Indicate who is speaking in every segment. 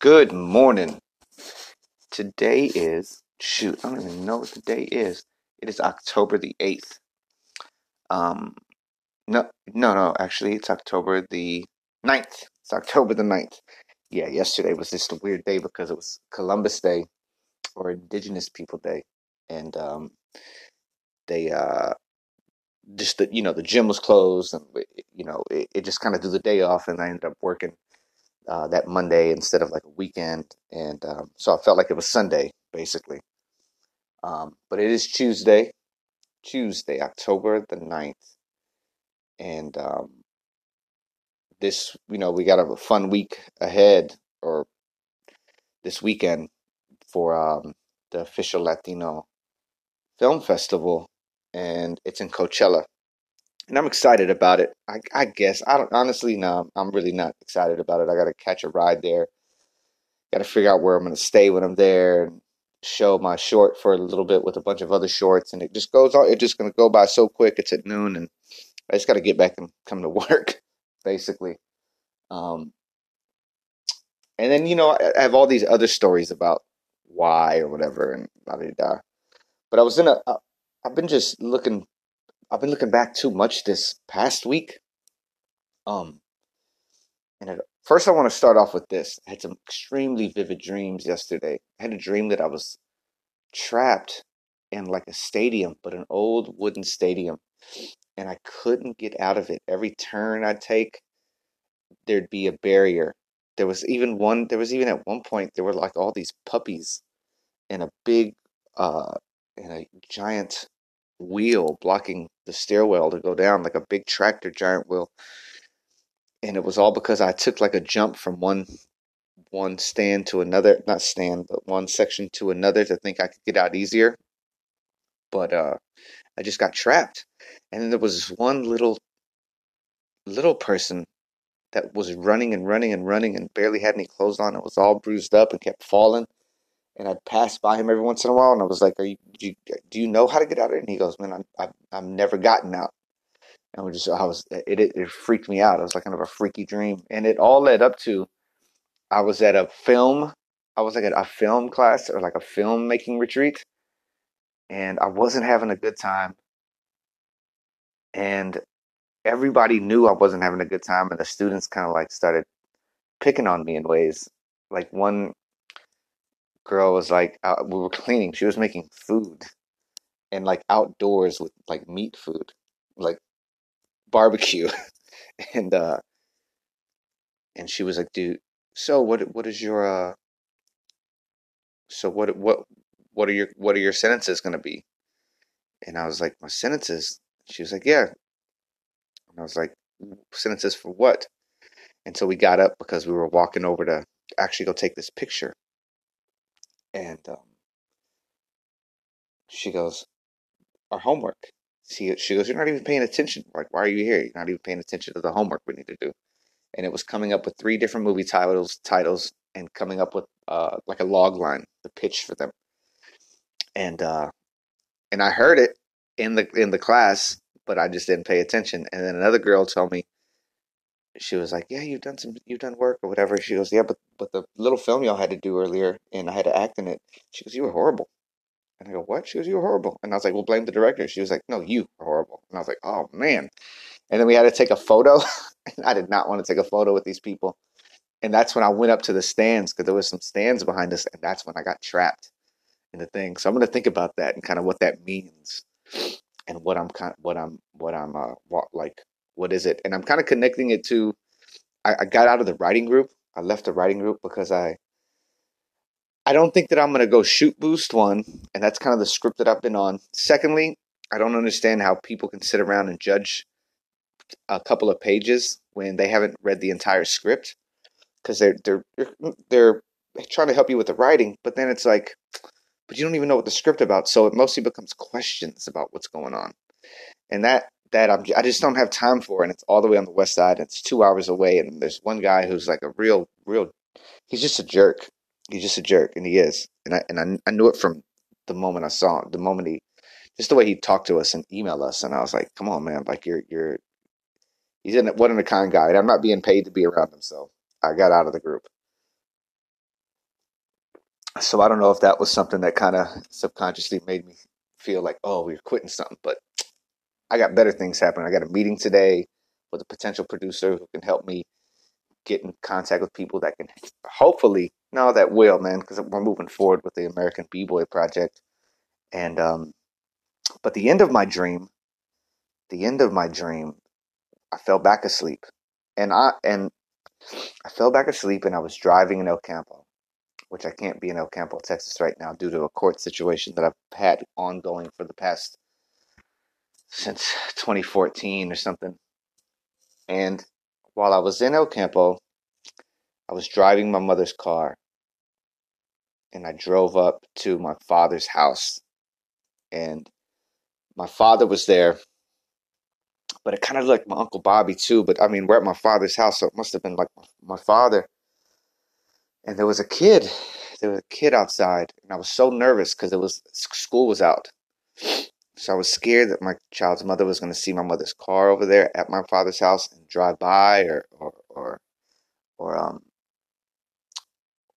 Speaker 1: Good morning. Today is, shoot, I don't even know what the day is. It is October the 8th. Um, no, no, no, actually, it's October the 9th. It's October the 9th. Yeah, yesterday was just a weird day because it was Columbus Day or Indigenous People Day. And, um, they, uh, just the, you know, the gym was closed and, you know, it, it just kind of threw the day off and I ended up working uh, that Monday instead of like a weekend, and um, so I felt like it was Sunday basically. Um, but it is Tuesday, Tuesday, October the 9th. and um, this you know we got a fun week ahead or this weekend for um, the official Latino Film Festival, and it's in Coachella and I'm excited about it. I, I guess I don't honestly no, I'm really not excited about it. I got to catch a ride there. Got to figure out where I'm going to stay when I'm there and show my short for a little bit with a bunch of other shorts, and it just goes on. It's just going to go by so quick. It's at noon, and I just got to get back and come to work, basically. Um, and then you know I have all these other stories about why or whatever, and blah blah blah. But I was in a. I've been just looking I've been looking back too much this past week. Um, and first, I want to start off with this. I had some extremely vivid dreams yesterday. I had a dream that I was trapped in like a stadium, but an old wooden stadium, and I couldn't get out of it. Every turn I'd take, there'd be a barrier. There was even one. There was even at one point there were like all these puppies in a big, uh, in a giant wheel blocking the stairwell to go down, like a big tractor giant wheel. And it was all because I took like a jump from one one stand to another, not stand, but one section to another to think I could get out easier. But uh I just got trapped. And then there was one little little person that was running and running and running and barely had any clothes on. It was all bruised up and kept falling and I'd pass by him every once in a while, and I was like, "Are you? Do you, do you know how to get out of it?" And he goes, "Man, I, I, I've never gotten out." And we just, I was, it, it, it freaked me out. It was like kind of a freaky dream, and it all led up to, I was at a film, I was like at a film class or like a film making retreat, and I wasn't having a good time, and everybody knew I wasn't having a good time, and the students kind of like started picking on me in ways. Like one girl was like, uh, we were cleaning. She was making food, and like outdoors with like meat food, like barbecue, and uh, and she was like, dude, so what? What is your uh? So what? What? What are your What are your sentences gonna be? And I was like, my sentences. She was like, yeah. And I was like, sentences for what? And so we got up because we were walking over to actually go take this picture and um, she goes, Our homework. She, she goes, You're not even paying attention. Like, why are you here? You're not even paying attention to the homework we need to do. And it was coming up with three different movie titles, titles, and coming up with uh, like a log line, the pitch for them. And uh, and I heard it in the in the class, but I just didn't pay attention. And then another girl told me, she was like, "Yeah, you've done some, you've done work or whatever." She goes, "Yeah, but but the little film y'all had to do earlier, and I had to act in it." She goes, "You were horrible." And I go, "What?" She goes, "You were horrible." And I was like, "Well, blame the director." She was like, "No, you were horrible." And I was like, "Oh man!" And then we had to take a photo, and I did not want to take a photo with these people. And that's when I went up to the stands because there was some stands behind us, and that's when I got trapped in the thing. So I'm going to think about that and kind of what that means, and what I'm kind, what I'm, what I'm, uh, what, like what is it? And I'm kind of connecting it to I, I got out of the writing group. I left the writing group because I I don't think that I'm gonna go shoot boost one, and that's kind of the script that I've been on. Secondly, I don't understand how people can sit around and judge a couple of pages when they haven't read the entire script because they're they're they're trying to help you with the writing, but then it's like, but you don't even know what the script about, so it mostly becomes questions about what's going on, and that that I'm, I just don't have time for, and it's all the way on the west side. It's two hours away, and there's one guy who's like a real, real. He's just a jerk. He's just a jerk, and he is. And I and I, I knew it from the moment I saw him, the moment he, just the way he talked to us and emailed us, and I was like, come on, man, like you're you're. He's in wasn't a kind guy, and I'm not being paid to be around him, so I got out of the group. So I don't know if that was something that kind of subconsciously made me feel like, oh, we are quitting something. But I got better things happening. I got a meeting today with a potential producer who can help me get in contact with people that can hopefully, no, that will, man, because we're moving forward with the American B Boy project. And, um, but the end of my dream, the end of my dream, I fell back asleep. And I, and I fell back asleep and I was driving in El Campo, which I can't be in El Campo, Texas right now due to a court situation that I've had ongoing for the past since 2014 or something. And while I was in El Campo, I was driving my mother's car and I drove up to my father's house. And my father was there, but it kind of looked like my Uncle Bobby too. But I mean, we're at my father's house, so it must have been like my father. And there was a kid. There was a kid outside, and I was so nervous because it was school was out. So I was scared that my child's mother was going to see my mother's car over there at my father's house and drive by or or or, or um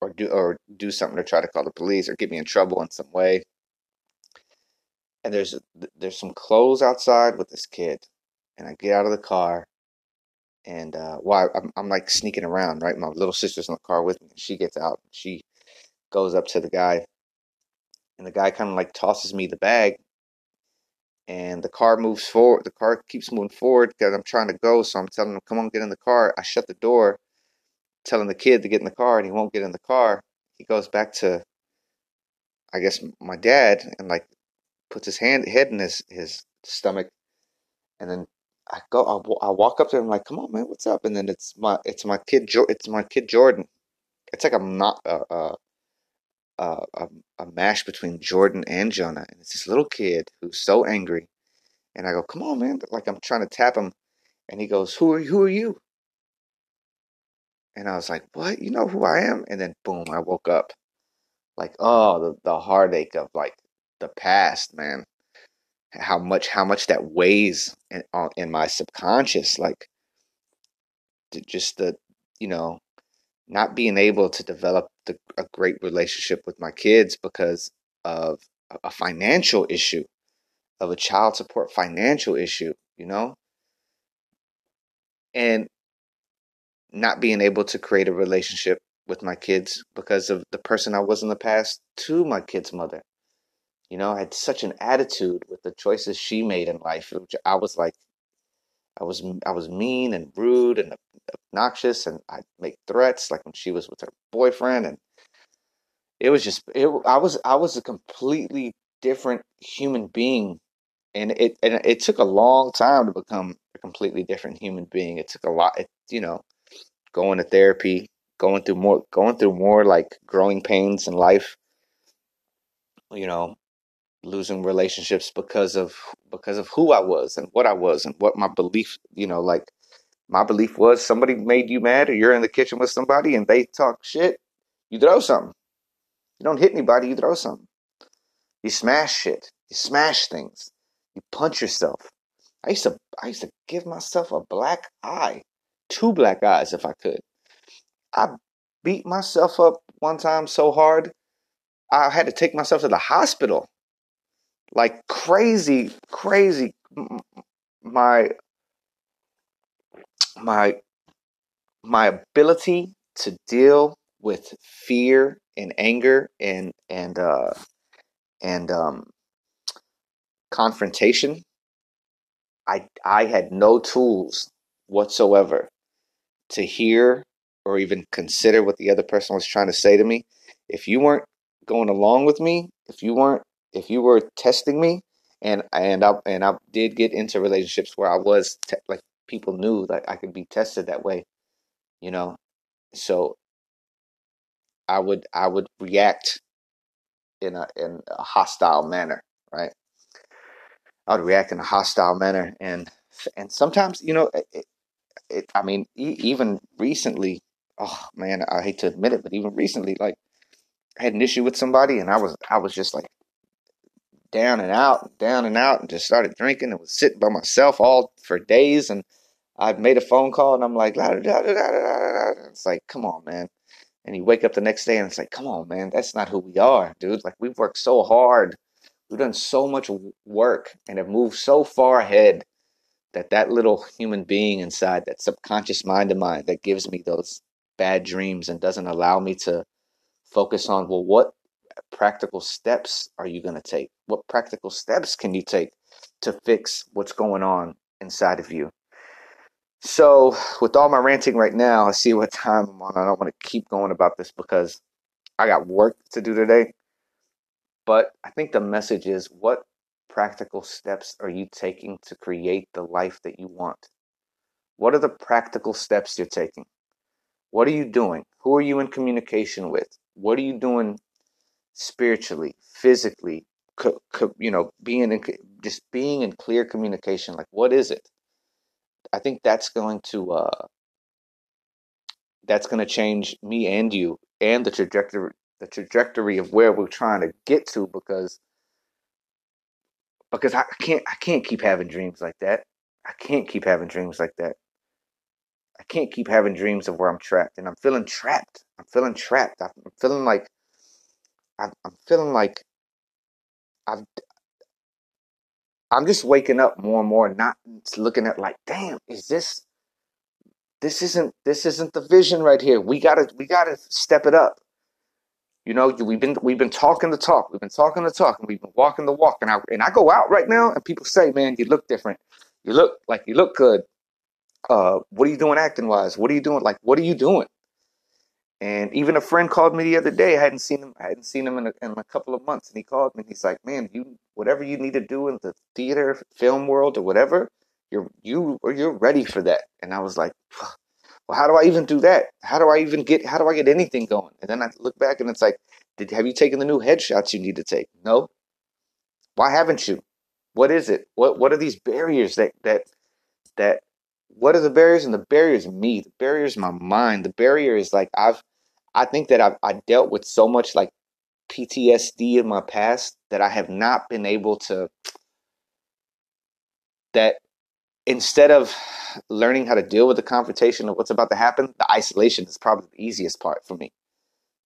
Speaker 1: or do or do something to try to call the police or get me in trouble in some way. And there's there's some clothes outside with this kid, and I get out of the car, and uh, well, I'm I'm like sneaking around, right? My little sister's in the car with me, and she gets out. She goes up to the guy, and the guy kind of like tosses me the bag, and the car moves forward. The car keeps moving forward because I'm trying to go. So I'm telling him, "Come on, get in the car." I shut the door, telling the kid to get in the car, and he won't get in the car. He goes back to, I guess, my dad, and like puts his hand head in his his stomach, and then I go. I, I walk up to him like, "Come on, man, what's up?" And then it's my it's my kid. It's my kid Jordan. It's like I'm not. Uh, uh, uh, a, a mash between Jordan and Jonah, and it's this little kid who's so angry. And I go, "Come on, man!" Like I'm trying to tap him, and he goes, "Who are who are you?" And I was like, "What? You know who I am?" And then boom, I woke up. Like, oh, the the heartache of like the past, man. How much how much that weighs in, in my subconscious, like just the you know not being able to develop the, a great relationship with my kids because of a financial issue, of a child support financial issue, you know? And not being able to create a relationship with my kids because of the person I was in the past to my kid's mother. You know, I had such an attitude with the choices she made in life. Which I was like, I was I was mean and rude and obnoxious, and I'd make threats like when she was with her boyfriend, and it was just it. I was I was a completely different human being, and it and it took a long time to become a completely different human being. It took a lot, it, you know, going to therapy, going through more, going through more like growing pains in life. You know, losing relationships because of because of who I was and what I was and what my belief, you know, like my belief was somebody made you mad or you're in the kitchen with somebody and they talk shit, you throw something. You don't hit anybody, you throw something. You smash shit. You smash things. You punch yourself. I used to I used to give myself a black eye. Two black eyes if I could. I beat myself up one time so hard I had to take myself to the hospital like crazy, crazy. My my my ability to deal with fear and anger and and uh, and um, confrontation. I I had no tools whatsoever to hear or even consider what the other person was trying to say to me. If you weren't going along with me, if you weren't if you were testing me, and and I and I did get into relationships where I was te- like people knew that I could be tested that way, you know, so I would I would react in a in a hostile manner, right? I would react in a hostile manner, and and sometimes you know, it, it, I mean, e- even recently, oh man, I hate to admit it, but even recently, like I had an issue with somebody, and I was I was just like down and out, down and out, and just started drinking and was sitting by myself all for days. And I made a phone call, and I'm like, la, da, da, da, it's like, come on, man. And you wake up the next day and it's like, come on, man, that's not who we are, dude. Like we've worked so hard. We've done so much work and have moved so far ahead that that little human being inside, that subconscious mind of mine that gives me those bad dreams and doesn't allow me to focus on, well, what practical steps are you going to take? What practical steps can you take to fix what's going on inside of you? So, with all my ranting right now, I see what time I'm on. I don't want to keep going about this because I got work to do today. But I think the message is what practical steps are you taking to create the life that you want? What are the practical steps you're taking? What are you doing? Who are you in communication with? What are you doing spiritually, physically? Co- co- you know, being in just being in clear communication. Like, what is it? I think that's going to uh, that's going to change me and you and the trajectory the trajectory of where we're trying to get to because because I can't I can't keep having dreams like that. I can't keep having dreams like that. I can't keep having dreams of where I'm trapped, and I'm feeling trapped. I'm feeling trapped. I'm feeling like I'm, I'm feeling like I've I'm just waking up more and more, not looking at like, damn, is this this isn't this isn't the vision right here. We gotta we gotta step it up. You know, we've been we've been talking the talk, we've been talking the talk, and we've been walking the walk. And I and I go out right now, and people say, "Man, you look different. You look like you look good. Uh, what are you doing acting wise? What are you doing? Like, what are you doing?" And even a friend called me the other day. I hadn't seen him. I hadn't seen him in a, in a couple of months, and he called me. and He's like, "Man, you whatever you need to do in the theater, film world, or whatever, you're you or you're ready for that." And I was like, well, how do I even do that? How do I even get, how do I get anything going? And then I look back and it's like, did, have you taken the new headshots you need to take? No. Why haven't you? What is it? What, what are these barriers that, that, that, what are the barriers? And the barrier is me. The barrier is my mind. The barrier is like, I've, I think that I've, I dealt with so much like PTSD in my past that I have not been able to, that instead of learning how to deal with the confrontation of what's about to happen, the isolation is probably the easiest part for me.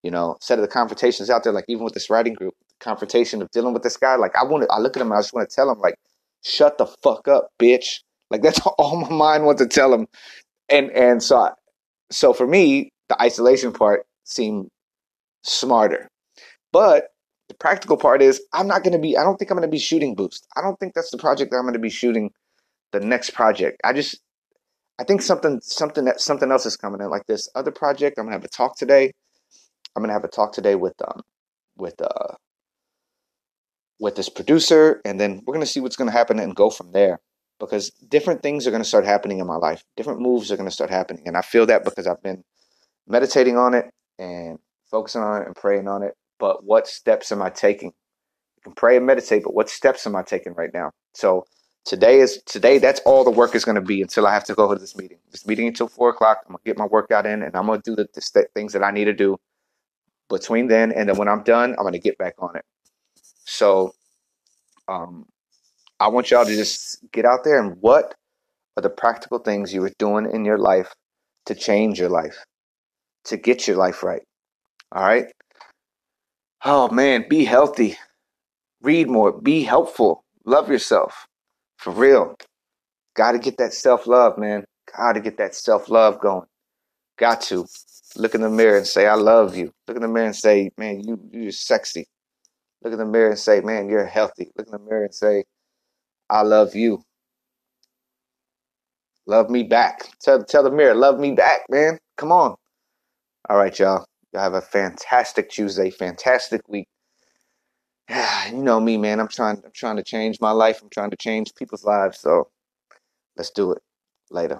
Speaker 1: You know, instead of the confrontations out there, like even with this writing group, the confrontation of dealing with this guy, like I want to, I look at him, I just want to tell him, like, shut the fuck up, bitch. Like that's all my mind wants to tell him. And and so I, so for me, the isolation part seemed smarter. But the practical part is I'm not going to be I don't think I'm going to be shooting boost. I don't think that's the project that I'm going to be shooting the next project. I just I think something something that something else is coming in like this other project. I'm gonna have a talk today. I'm gonna have a talk today with um with uh with this producer, and then we're gonna see what's gonna happen and go from there. Because different things are gonna start happening in my life. Different moves are gonna start happening, and I feel that because I've been meditating on it and focusing on it and praying on it. But what steps am I taking? You can pray and meditate, but what steps am I taking right now? So Today is today. That's all the work is going to be until I have to go to this meeting. This meeting until four o'clock. I'm gonna get my workout in, and I'm gonna do the, the st- things that I need to do between then and then when I'm done, I'm gonna get back on it. So, um, I want y'all to just get out there and what are the practical things you are doing in your life to change your life, to get your life right. All right. Oh man, be healthy. Read more. Be helpful. Love yourself. For real. Got to get that self love, man. Got to get that self love going. Got to. Look in the mirror and say, I love you. Look in the mirror and say, man, you, you're sexy. Look in the mirror and say, man, you're healthy. Look in the mirror and say, I love you. Love me back. Tell, tell the mirror, love me back, man. Come on. All right, y'all. Y'all have a fantastic Tuesday, fantastic week. you know me, man. I'm trying. I'm trying to change my life. I'm trying to change people's lives. So let's do it later.